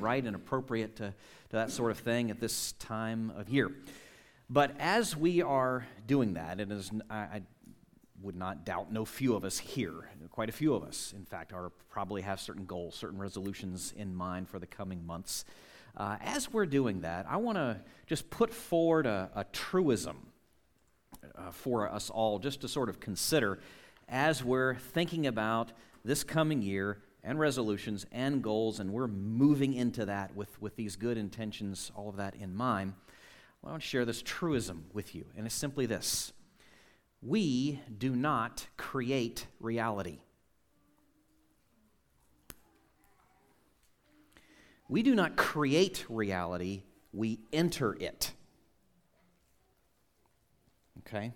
right and appropriate to, to that sort of thing at this time of year. But as we are doing that, and as I, I would not doubt no few of us here, quite a few of us, in fact, are probably have certain goals, certain resolutions in mind for the coming months. Uh, as we're doing that, I want to just put forward a, a truism uh, for us all, just to sort of consider as we're thinking about this coming year and resolutions and goals, and we're moving into that with, with these good intentions, all of that in mind. I want to share this truism with you, and it's simply this We do not create reality. We do not create reality, we enter it. Okay?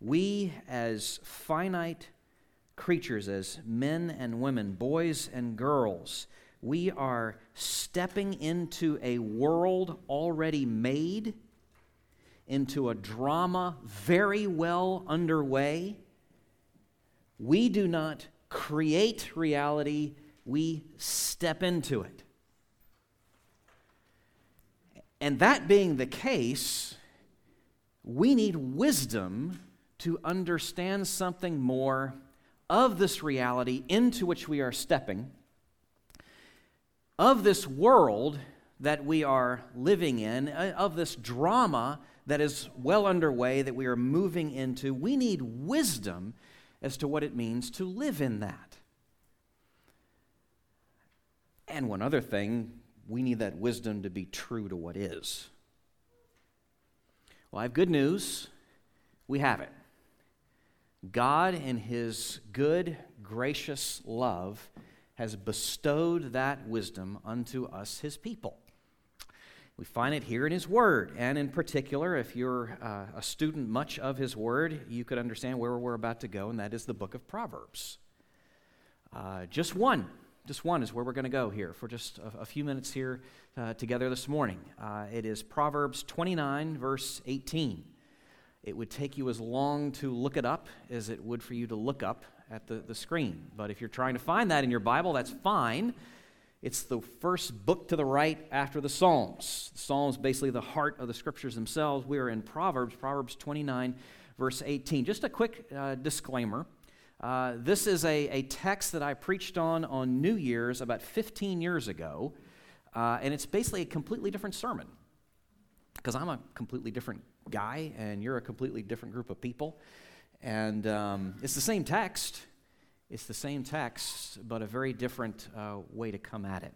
We, as finite creatures, as men and women, boys and girls, we are stepping into a world already made, into a drama very well underway. We do not create reality, we step into it. And that being the case, we need wisdom to understand something more of this reality into which we are stepping, of this world that we are living in, uh, of this drama that is well underway that we are moving into. We need wisdom as to what it means to live in that. And one other thing we need that wisdom to be true to what is. Well, I have good news. We have it. God, in His good, gracious love, has bestowed that wisdom unto us, His people. We find it here in His Word. And in particular, if you're uh, a student much of His Word, you could understand where we're about to go, and that is the book of Proverbs. Uh, just one just one is where we're going to go here for just a, a few minutes here uh, together this morning. Uh, it is Proverbs 29, verse 18. It would take you as long to look it up as it would for you to look up at the, the screen. But if you're trying to find that in your Bible, that's fine. It's the first book to the right after the Psalms. The Psalms, basically the heart of the scriptures themselves. We are in Proverbs, Proverbs 29, verse 18. Just a quick uh, disclaimer. Uh, this is a, a text that I preached on on New Year's about 15 years ago, uh, and it's basically a completely different sermon because I'm a completely different guy and you're a completely different group of people. And um, it's the same text, it's the same text, but a very different uh, way to come at it.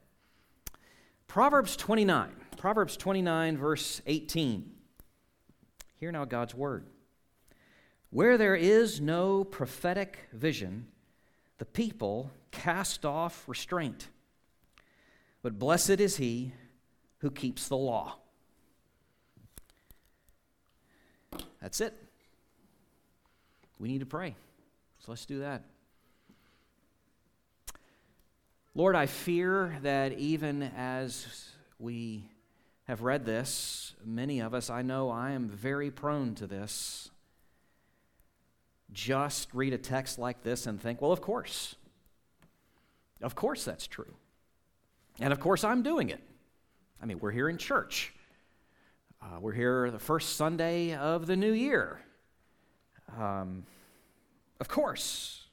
Proverbs 29, Proverbs 29, verse 18. Hear now God's word. Where there is no prophetic vision, the people cast off restraint. But blessed is he who keeps the law. That's it. We need to pray. So let's do that. Lord, I fear that even as we have read this, many of us, I know I am very prone to this just read a text like this and think, well, of course. Of course that's true. And of course I'm doing it. I mean, we're here in church. Uh, we're here the first Sunday of the new year. Um, of course.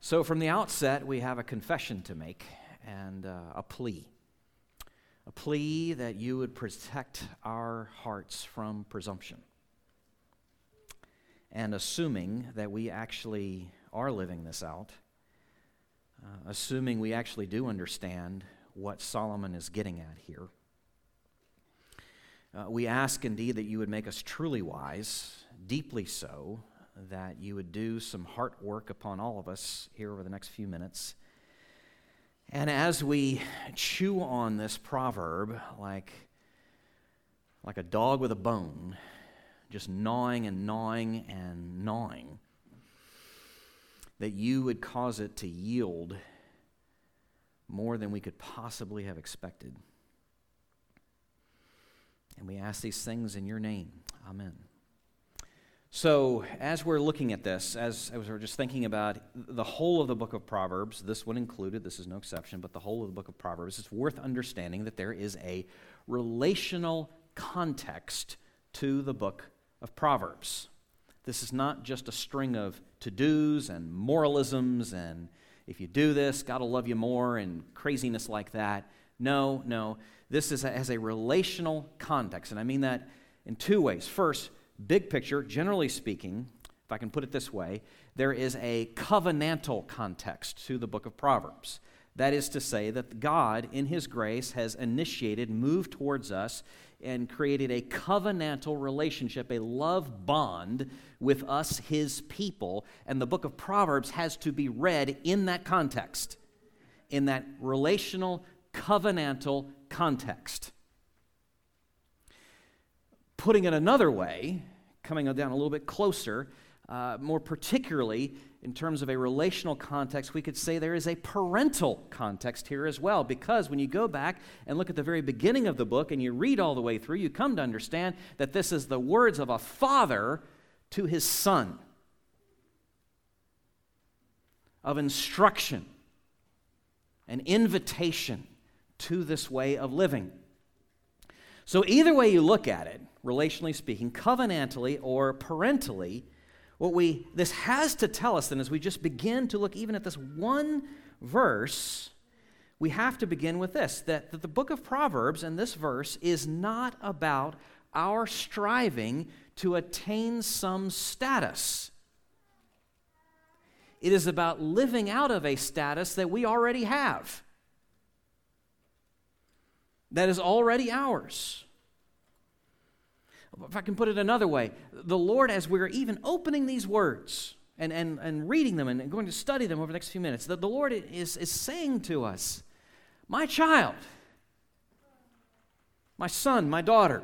So, from the outset, we have a confession to make and uh, a plea. A plea that you would protect our hearts from presumption and assuming that we actually are living this out, uh, assuming we actually do understand what Solomon is getting at here. Uh, we ask indeed that you would make us truly wise, deeply so, that you would do some heart work upon all of us here over the next few minutes. And as we chew on this proverb like, like a dog with a bone, just gnawing and gnawing and gnawing, that you would cause it to yield more than we could possibly have expected. And we ask these things in your name. Amen. So, as we're looking at this, as, we're just thinking about the whole of the book of Proverbs, this one included, this is no exception, but the whole of the book of Proverbs, it's worth understanding that there is a relational context to the book of Proverbs. This is not just a string of to dos and moralisms and if you do this, God will love you more and craziness like that. No, no. This is a, has a relational context, and I mean that in two ways. First, big picture, generally speaking, if I can put it this way, there is a covenantal context to the book of Proverbs. That is to say, that God, in His grace, has initiated, moved towards us, and created a covenantal relationship, a love bond with us, His people. And the book of Proverbs has to be read in that context, in that relational, covenantal context. Putting it another way, coming down a little bit closer, uh, more particularly in terms of a relational context, we could say there is a parental context here as well. Because when you go back and look at the very beginning of the book and you read all the way through, you come to understand that this is the words of a father to his son of instruction, an invitation to this way of living. So, either way you look at it, relationally speaking, covenantally or parentally, what we this has to tell us then as we just begin to look even at this one verse, we have to begin with this that, that the book of Proverbs and this verse is not about our striving to attain some status. It is about living out of a status that we already have, that is already ours. If I can put it another way, the Lord, as we're even opening these words and, and, and reading them and going to study them over the next few minutes, the, the Lord is, is saying to us, My child, my son, my daughter,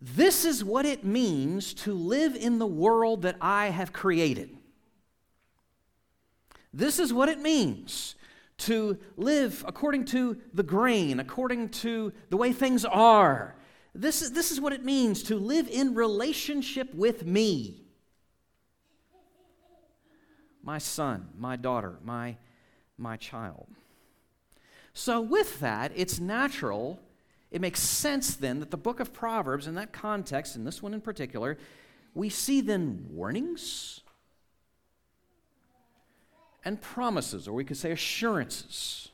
this is what it means to live in the world that I have created. This is what it means to live according to the grain, according to the way things are, this is, this is what it means to live in relationship with me. My son, my daughter, my, my child. So, with that, it's natural, it makes sense then that the book of Proverbs, in that context, in this one in particular, we see then warnings and promises, or we could say assurances.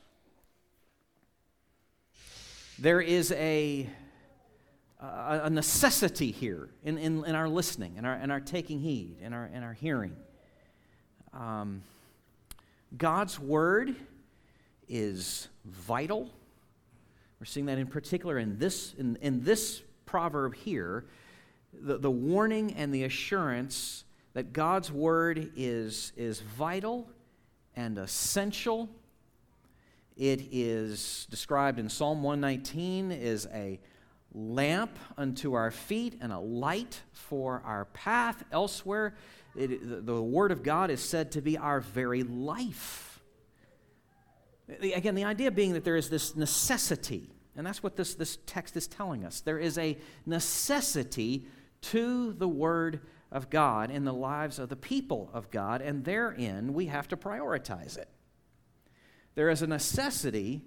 There is a a necessity here in, in, in, our listening, in our, in our taking heed, in our, in our hearing. Um, God's word is vital. We're seeing that in particular in this, in, in this proverb here, the, the warning and the assurance that God's word is, is vital and essential. It is described in Psalm 119 as a lamp unto our feet and a light for our path. Elsewhere, it, the, the Word of God is said to be our very life. Again, the idea being that there is this necessity, and that's what this, this text is telling us. There is a necessity to the Word of God in the lives of the people of God, and therein we have to prioritize it. There is a necessity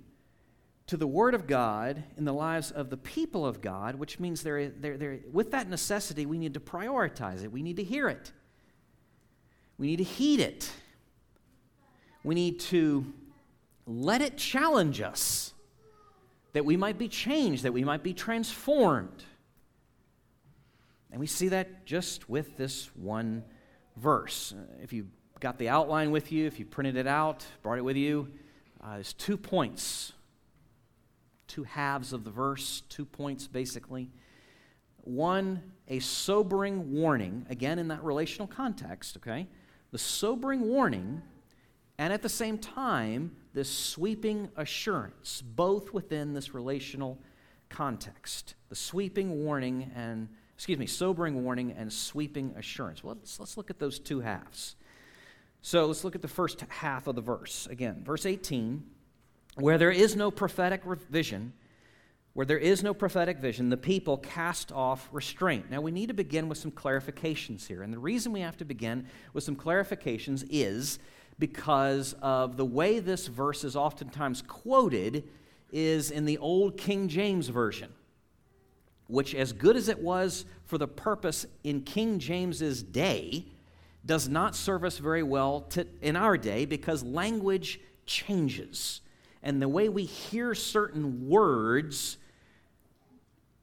to the Word of God in the lives of the people of God, which means there, there, there, with that necessity, we need to prioritize it. We need to hear it. We need to heed it. We need to let it challenge us that we might be changed, that we might be transformed. And we see that just with this one verse. If you got the outline with you, if you printed it out, brought it with you, uh, there's two points two halves of the verse, two points basically. One, a sobering warning, again in that relational context, okay? The sobering warning, and at the same time, this sweeping assurance, both within this relational context. The sweeping warning and, excuse me, sobering warning and sweeping assurance. Well, let's, let's look at those two halves. So let's look at the first half of the verse. Again, verse 18 where there is no prophetic vision, where there is no prophetic vision, the people cast off restraint. Now, we need to begin with some clarifications here. And the reason we have to begin with some clarifications is because of the way this verse is oftentimes quoted is in the old King James Version, which, as good as it was for the purpose in King James's day, does not serve us very well to, in our day because language changes. And the way we hear certain words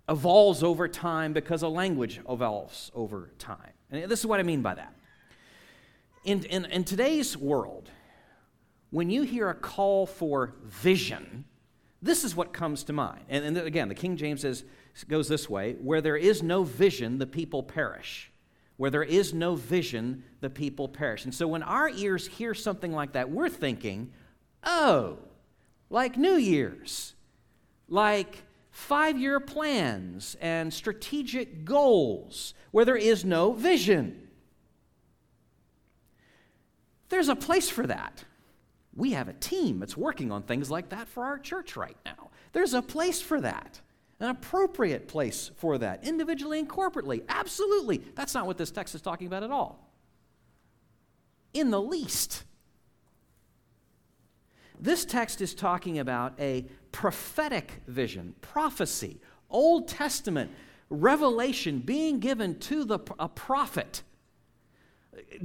evolves over time because a language evolves over time. And this is what I mean by that. In, in, in today's world, when you hear a call for vision, this is what comes to mind. And, and again, the King James says, goes this way where there is no vision, the people perish. Where there is no vision, the people perish. And so when our ears hear something like that, we're thinking, oh, like New Year's, like five year plans and strategic goals, where there is no vision. There's a place for that. We have a team that's working on things like that for our church right now. There's a place for that, an appropriate place for that, individually and corporately. Absolutely. That's not what this text is talking about at all. In the least. This text is talking about a prophetic vision, prophecy, Old Testament revelation being given to the, a prophet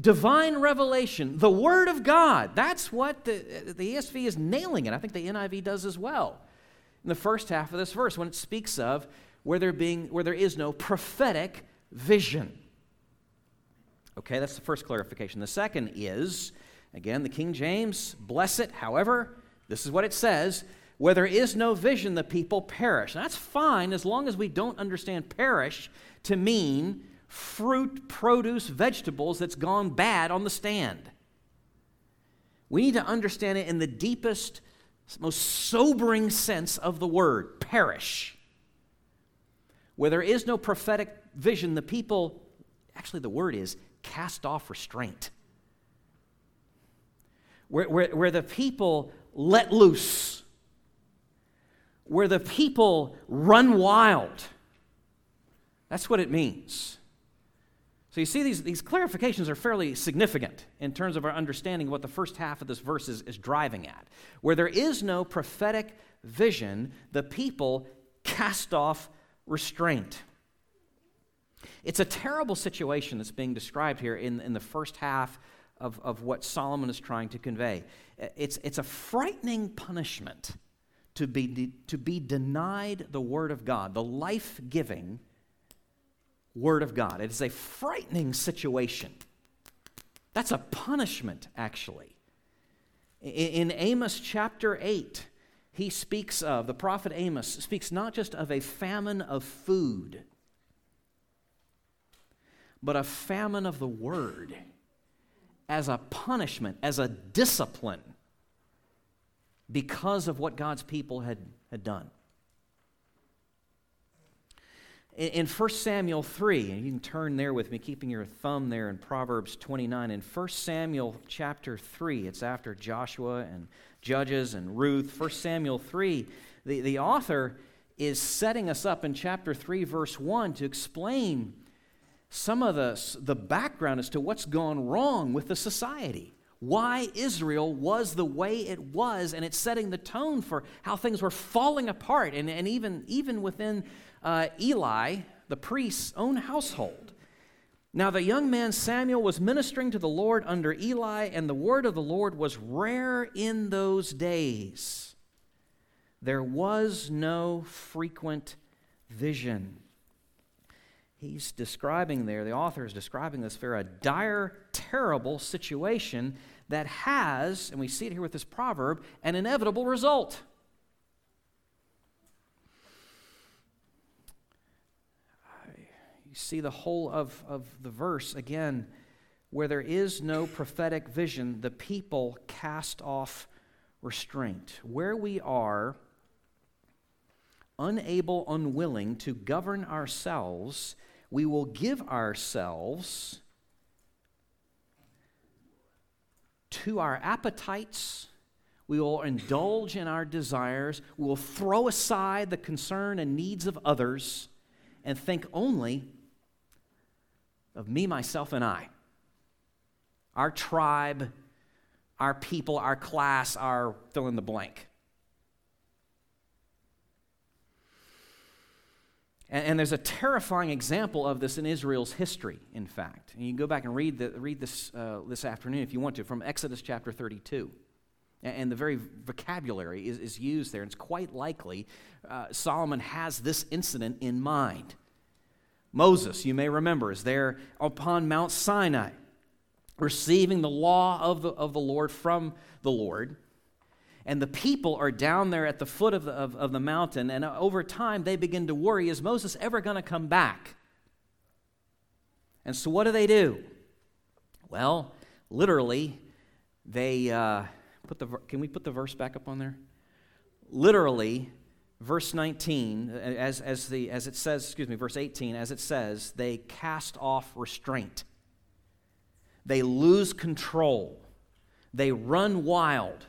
divine revelation, the Word of God. That's what the, the ESV is nailing it. I think the NIV does as well. In the first half of this verse, when it speaks of where there, being, where there is no prophetic vision. Okay, that's the first clarification. The second is, again, the King James, bless it. However, this is what it says where there is no vision, the people perish. And that's fine as long as we don't understand perish to mean fruit, produce, vegetables that's gone bad on the stand. We need to understand it in the deepest, most sobering sense of the word perish. Where there is no prophetic vision, the people, actually, the word is cast off restraint. Where, where, where the people let loose, where the people run wild. That's what it means. So you see, these, these clarifications are fairly significant in terms of our understanding of what the first half of this verse is, is driving at. Where there is no prophetic vision, the people cast off restraint. It's a terrible situation that's being described here in, in the first half of, of what Solomon is trying to convey. It's, it's a frightening punishment to be, de- to be denied the Word of God, the life giving Word of God. It is a frightening situation. That's a punishment, actually. In, in Amos chapter 8, he speaks of, the prophet Amos speaks not just of a famine of food, but a famine of the Word as a punishment, as a discipline because of what God's people had, had done. In 1 Samuel 3, and you can turn there with me, keeping your thumb there in Proverbs 29. In 1 Samuel chapter 3, it's after Joshua and Judges and Ruth. 1 Samuel 3, the, the author is setting us up in chapter 3, verse 1, to explain some of the, the background as to what's gone wrong with the society. Why Israel was the way it was, and it's setting the tone for how things were falling apart, and, and even, even within uh, Eli, the priest's own household. Now, the young man Samuel was ministering to the Lord under Eli, and the word of the Lord was rare in those days. There was no frequent vision. He's describing there, the author is describing this for a dire, terrible situation that has, and we see it here with this proverb, an inevitable result. You see the whole of, of the verse again, where there is no prophetic vision, the people cast off restraint. Where we are unable, unwilling to govern ourselves, we will give ourselves to our appetites, We will indulge in our desires. We will throw aside the concern and needs of others and think only of me, myself, and I. Our tribe, our people, our class, our fill in the blank. And, and, there's a terrifying example of this in Israel's history, in fact. And you can go back and read, the, read this uh, this afternoon if you want to from Exodus chapter 32. And, the very vocabulary is, is used there. And it's quite likely uh, Solomon has this incident in mind. Moses, you may remember, is there upon Mount Sinai, receiving the law of the, of the Lord from the Lord. And the people are down there at the foot of the, of, of the mountain, and over time they begin to worry is Moses ever going to come back? And so what do they do? Well, literally, they uh, put the. Can we put the verse back up on there? Literally, verse 19, as, as, the, as it says, excuse me, verse 18, as it says, they cast off restraint. They lose control. They run wild.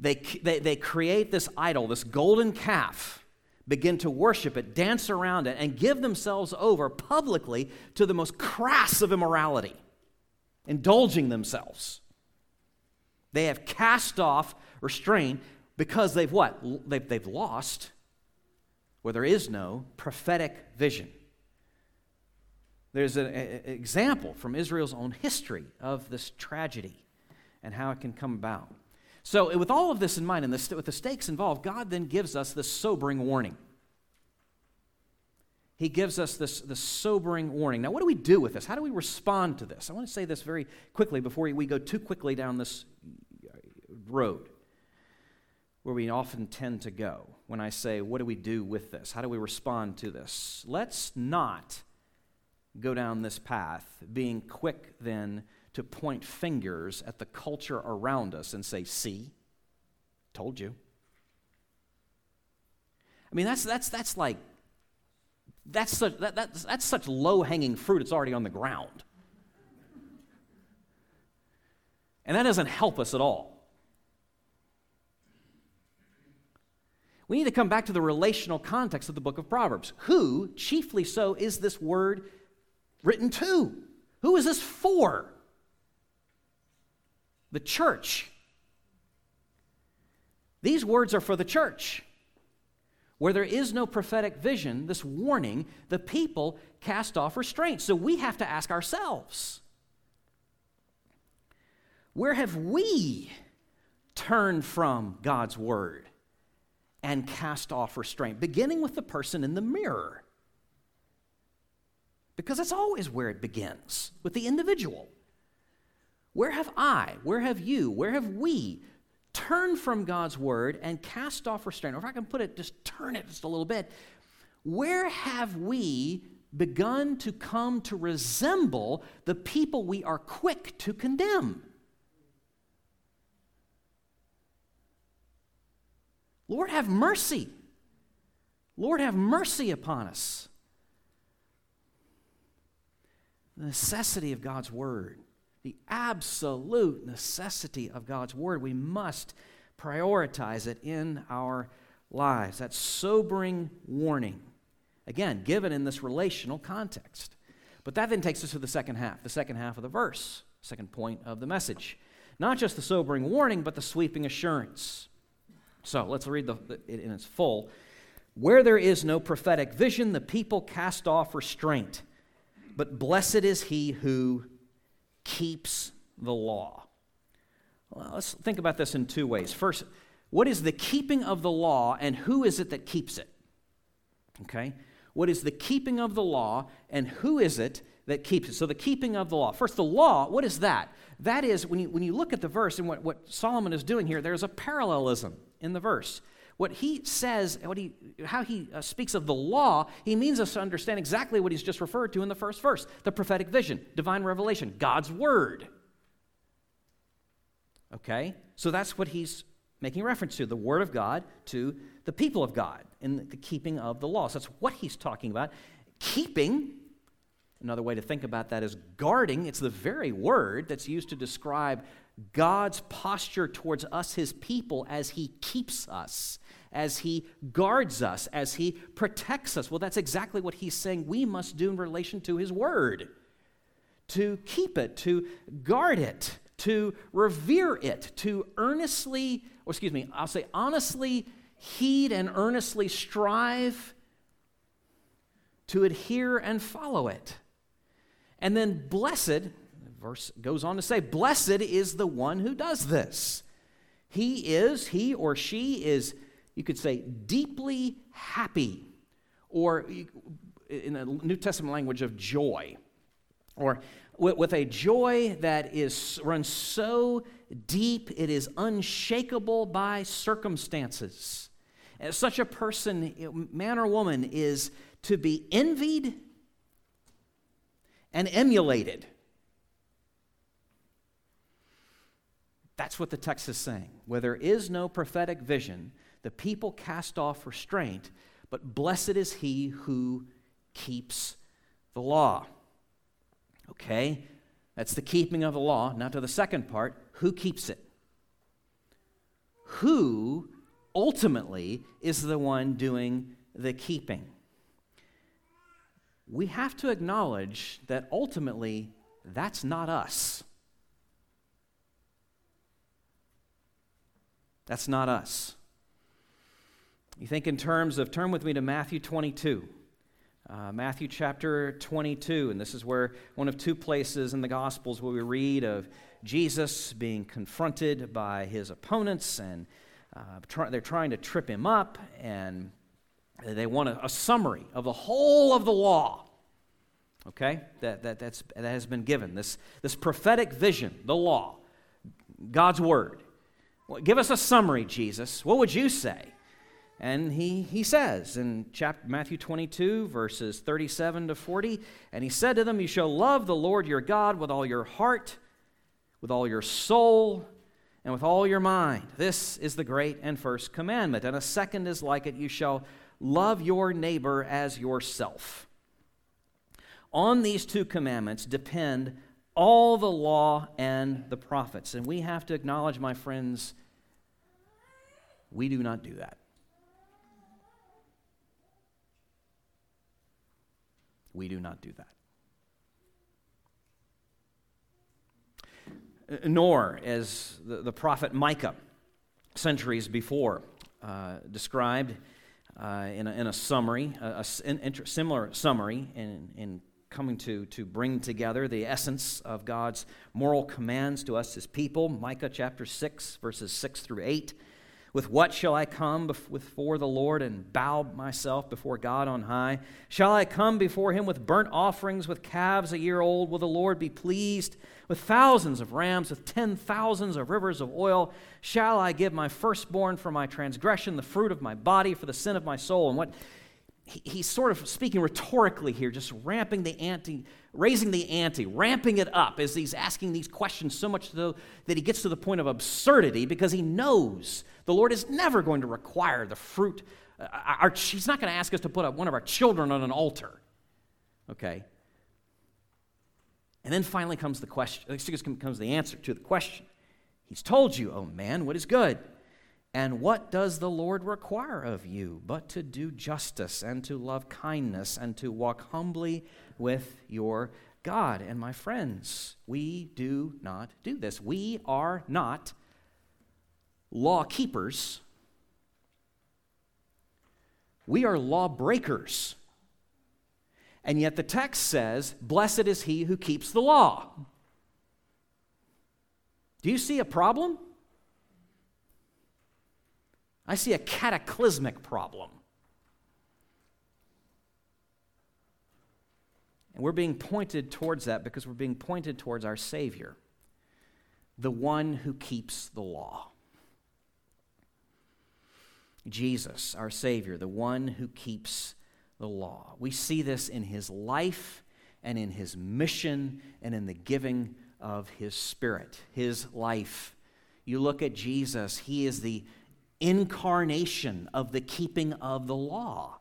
They, they, they create this idol, this golden calf, begin to worship it, dance around it, and give themselves over publicly to the most crass of immorality, indulging themselves. They have cast off restraint because they've what? They've, they've lost where there is no prophetic vision. There's an example from Israel's own history of this tragedy and how it can come about. So, uh, with all of this in mind and the, with the stakes involved, God then gives us this sobering warning. He gives us this, this sobering warning. Now, what do we do with this? How do we respond to this? I want to say this very quickly before we go too quickly down this uh, road where we often tend to go when I say, What do we do with this? How do we respond to this? Let's not go down this path being quick then to point fingers at the culture around us and say, See, told you. I mean, that's, that's, that's like, that's such, that, that's, that's such low hanging fruit, it's already on the ground. And that doesn't help us at all. We need to come back to the relational context of the book of Proverbs. Who, chiefly so, is this word written to? Who is this for? the church. These words are for the church. Where there is no prophetic vision, this warning, the people cast off restraint. So we have to ask ourselves where have we turned from God's word and cast off restraint? Beginning with the person in the mirror. Because that's always where it begins with the individual. Where have I, where have you, where have we turned from God's word and cast off restraint? Or if I can put it, just turn it just a little bit. Where have we begun to come to resemble the people we are quick to condemn? Lord, have mercy. Lord, have mercy upon us. The necessity of God's word the absolute necessity of God's Word. We must prioritize it in our lives. That sobering warning, again, given in this relational context. But that then takes us to the second half, the second half of the verse, second point of the message. Not just the sobering warning, but the sweeping assurance. So let's read the, it in its full. Where there is no prophetic vision, the people cast off restraint. But blessed is he who keeps the law? Well, let's think about this in two ways. First, what is the keeping of the law and who is it that keeps it? Okay? What is the keeping of the law and who is it that keeps it? So, the keeping of the law. First, the law, what is that? That is, when you, when you look at the verse and what, what Solomon is doing here, there's a parallelism in the verse. What he says, what he, how he uh, speaks of the law, he means us to understand exactly what he's just referred to in the first verse the prophetic vision, divine revelation, God's word. Okay? So that's what he's making reference to the word of God to the people of God in the keeping of the law. So that's what he's talking about. Keeping, another way to think about that is guarding. It's the very word that's used to describe God's posture towards us, his people, as he keeps us, as he guards us, as he protects us. Well, that's exactly what he's saying we must do in relation to his word to keep it, to guard it, to revere it, to earnestly, or excuse me, I'll say honestly heed and earnestly strive to adhere and follow it. And then blessed, verse goes on to say, blessed is the one who does this. He is, he or she is, you could say, deeply happy, or in the New Testament language of joy, or with, a joy that is runs so deep it is unshakable by circumstances. As such a person, man or woman, is to be envied and emulated. That's what the text is saying. Where there is no prophetic vision, the people cast off restraint, but blessed is he who keeps the law. Okay? That's the keeping of the law. Now to the second part who keeps it? Who ultimately is the one doing the keeping? We have to acknowledge that ultimately that's not us. That's not us. You think in terms of, turn with me to Matthew 22. Uh, Matthew chapter 22, and this is where one of two places in the Gospels where we read of Jesus being confronted by his opponents, and uh, try, they're trying to trip him up, and they want a, a, summary of the whole of the law. Okay? That, that, that's, that has been given. This, this prophetic vision, the law, God's word. Well, give us a summary, Jesus. What would you say? And he, he says in chapter, Matthew 22, verses 37 to 40, and he said to them, You shall love the Lord your God with all your heart, with all your soul, and with all your mind. This is the great and first commandment. And a second is like it you shall love your neighbor as yourself. On these two commandments depend all the law and the prophets. And we have to acknowledge, my friends, we do not do that. We do not do that. Nor, as the, the prophet Micah, centuries before, uh, described uh, in, a, in, a, summary, a, a similar summary in, in coming to, to bring together the essence of God's moral commands to us as people. Micah chapter 6, verses 6 through 8. With what shall I come before the Lord and bow myself before God on high? Shall I come before him with burnt offerings, with calves a year old? Will the Lord be pleased? With thousands of rams, with ten thousands of rivers of oil? Shall I give my firstborn for my transgression, the fruit of my body for the sin of my soul? And what he, he's sort of speaking rhetorically here, just ramping the ante, raising the ante, ramping it up as he's asking these questions so much so that he gets to the point of absurdity because he knows the Lord is never going to require the fruit. Uh, our, he's not going to ask us to put one of our children on an altar. Okay? And then finally comes the question, comes the answer to the question. He's told you, oh man, what is good? And what does the Lord require of you but to do justice and to love kindness and to walk humbly with your God? And my friends, we do not do this. We are not law keepers, we are law breakers. And yet the text says, Blessed is he who keeps the law. Do you see a problem? I see a cataclysmic problem. And we're being pointed towards that because we're being pointed towards our Savior, the one who keeps the law. Jesus, our Savior, the one who keeps the law. We see this in his life and in his mission and in the giving of his Spirit, his life. You look at Jesus, he is the incarnation of the keeping of the law,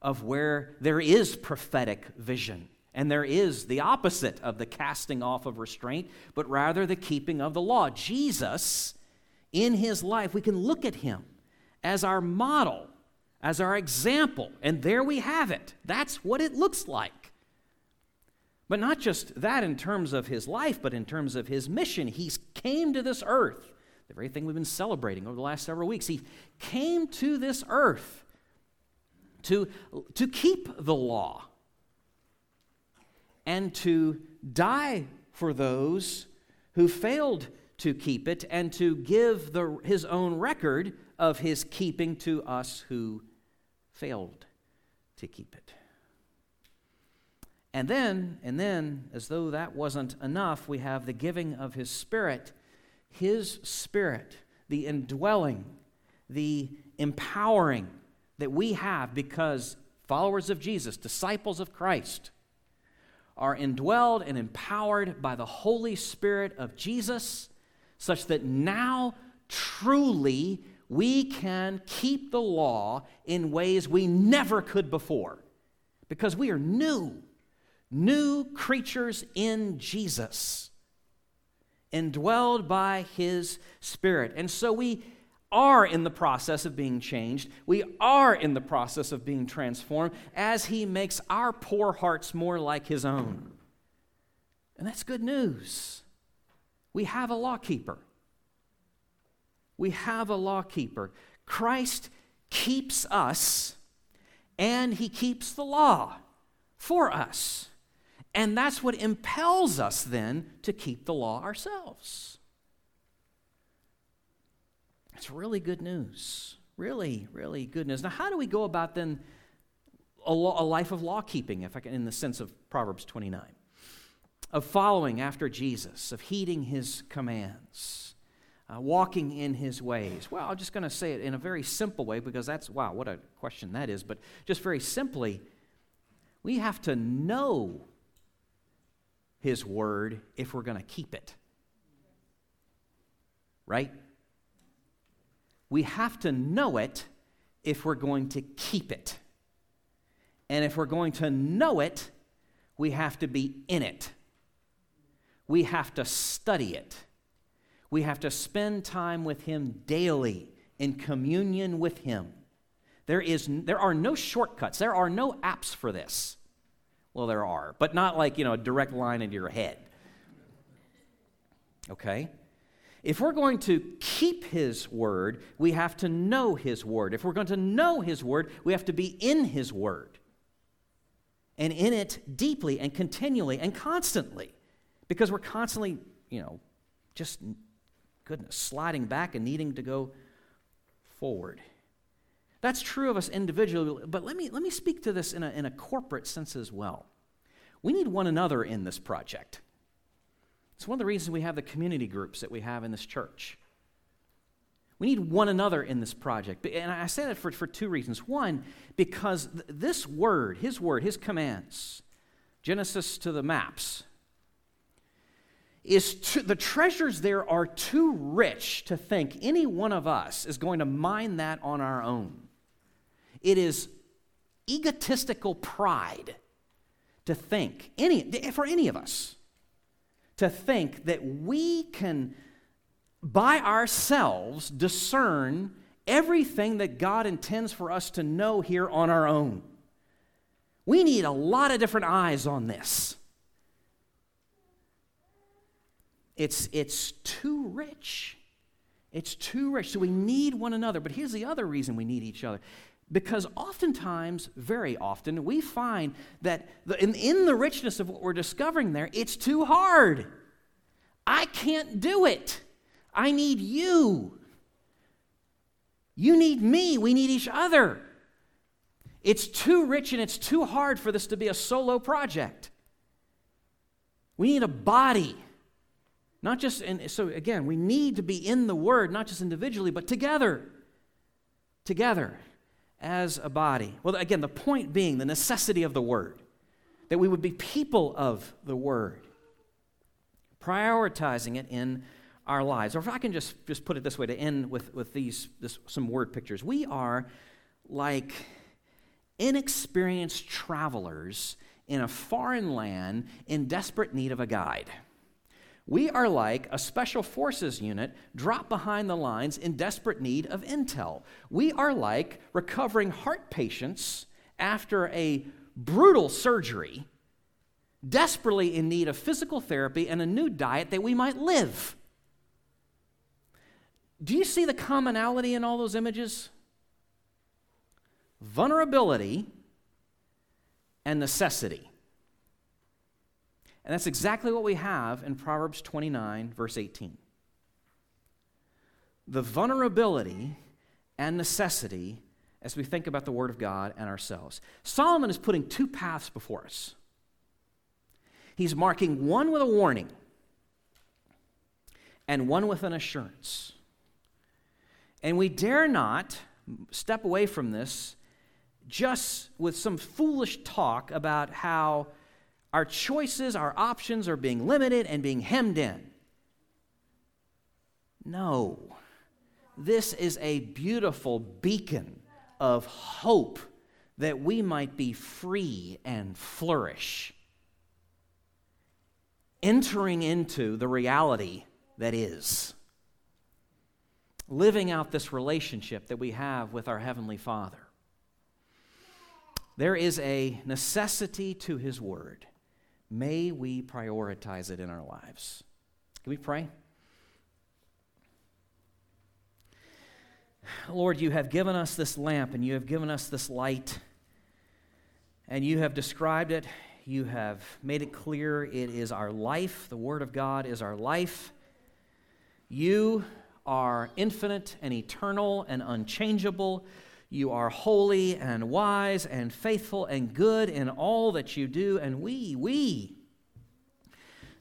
of where there is prophetic vision And there is the opposite of the casting off of restraint, but rather the keeping of the law. Jesus, in his life, we can look at him as our model, as our example, and there we have it. That's what it looks like. But not just that in terms of his life, but in terms of his mission. He's came to this earth, the very thing we've been celebrating over the last several weeks. He came to this earth to, to keep the law and to die for those who failed to keep it and to give the, his own record of his keeping to us who failed to keep it. And then, and then, as though that wasn't enough, we have the giving of his spirit. His spirit, the indwelling, the empowering that we have because followers of Jesus, disciples of Christ, are indwelled and empowered by the Holy Spirit of Jesus, such that now truly we can keep the law in ways we never could before because we are new, new creatures in Jesus, indwelled by His Spirit. And so we are in the process of being changed. We are in the process of being transformed as He makes our poor hearts more like His own. And that's good news. We have a lawkeeper. We have a lawkeeper. Christ keeps us, and He keeps the law for us. And that's what impels us then to keep the law ourselves. It's really good news. Really, really good news. Now, how do we go about then a, law, a life of law keeping, if I can, in the sense of Proverbs 29? Of following after Jesus, of heeding his commands, uh, walking in his ways. Well, I'm just going to say it in a very simple way because that's, wow, what a question that is. But just very simply, we have to know his word if we're going to keep it. Right? We have to know it if we're going to keep it. And if we're going to know it, we have to be in it. We have to study it. We have to spend time with Him daily in communion with Him. There, is, there are no shortcuts, there are no apps for this. Well, there are, but not like, you know, a direct line into your head. Okay? If we're going to keep His word, we have to know His word. If we're going to know His word, we have to be in His word and in it deeply and continually and constantly because we're constantly, you know, just, goodness, sliding back and needing to go forward. That's true of us individually, but let me, let me speak to this in a, in a corporate sense as well. We need one another in this project. It's one of the reasons we have the community groups that we have in this church. We need one another in this project. And I say that for, for two reasons. One, because th- this word, his word, his commands, Genesis to the maps, is too, the treasures there are too rich to think any one of us is going to mine that on our own. It is egotistical pride to think, any, for any of us, to think that we can, by ourselves, discern everything that God intends for us to know here on our own. We need a lot of different eyes on this. It's, it's too rich. It's too rich. So we need one another. But here's the other reason we need each other because oftentimes, very often, we find that the, in, in the richness of what we're discovering there, it's too hard. I can't do it. I need you. You need me. We need each other. It's too rich and it's too hard for this to be a solo project. We need a body. Not just, and so again, we need to be in the Word, not just individually, but together. Together as a body. Well, again, the point being the necessity of the Word, that we would be people of the Word, prioritizing it in our lives. Or if I can just, just put it this way to end with, with these this, some word pictures, we are like inexperienced travelers in a foreign land in desperate need of a guide. We are like a special forces unit dropped behind the lines in desperate need of intel. We are like recovering heart patients after a brutal surgery, desperately in need of physical therapy and a new diet that we might live. Do you see the commonality in all those images? Vulnerability and necessity. And that's exactly what we have in Proverbs 29, verse 18. The vulnerability and necessity as we think about the Word of God and ourselves. Solomon is putting two paths before us. He's marking one with a warning and one with an assurance. And we dare not step away from this just with some foolish talk about how our choices, our options are being limited and being hemmed in. No. This is a beautiful beacon of hope that we might be free and flourish, entering into the reality that is, living out this relationship that we have with our Heavenly Father. There is a necessity to His Word. May we prioritize it in our lives. Can we pray? Lord, you have given us this lamp and you have given us this light, and you have described it. You have made it clear it is our life. The Word of God is our life. You are infinite and eternal and unchangeable. You are holy and wise and faithful and good in all that you do. And we, we,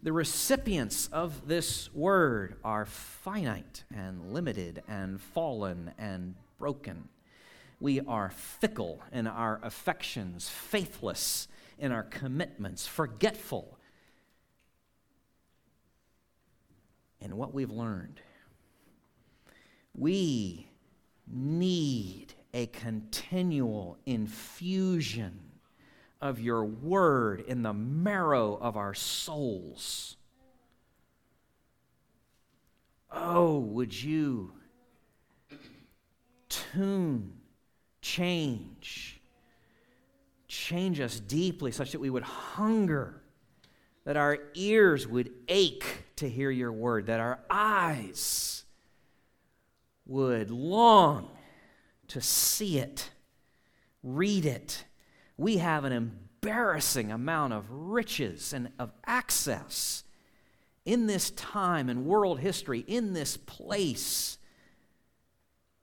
the recipients of this word, are finite and limited and fallen and broken. We are fickle in our affections, faithless in our commitments, forgetful in what we've learned. We need a continual infusion of your word in the marrow of our souls. Oh, would you tune, change, change us deeply such that we would hunger, that our ears would ache to hear your word, that our eyes would long to see it, read it. We have an embarrassing amount of riches and of access in this time in world history, in this place,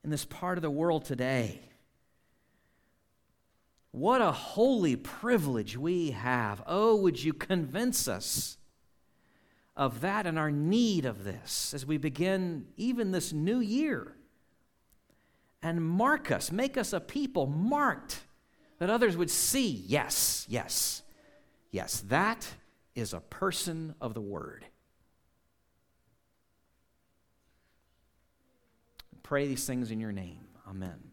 in this part of the world today. What a holy privilege we have. Oh, would you convince us of that and our need of this as we begin even this new year? And mark us, make us a people marked that others would see, yes, yes, yes, that is a person of the Word. Pray these things in your name. Amen.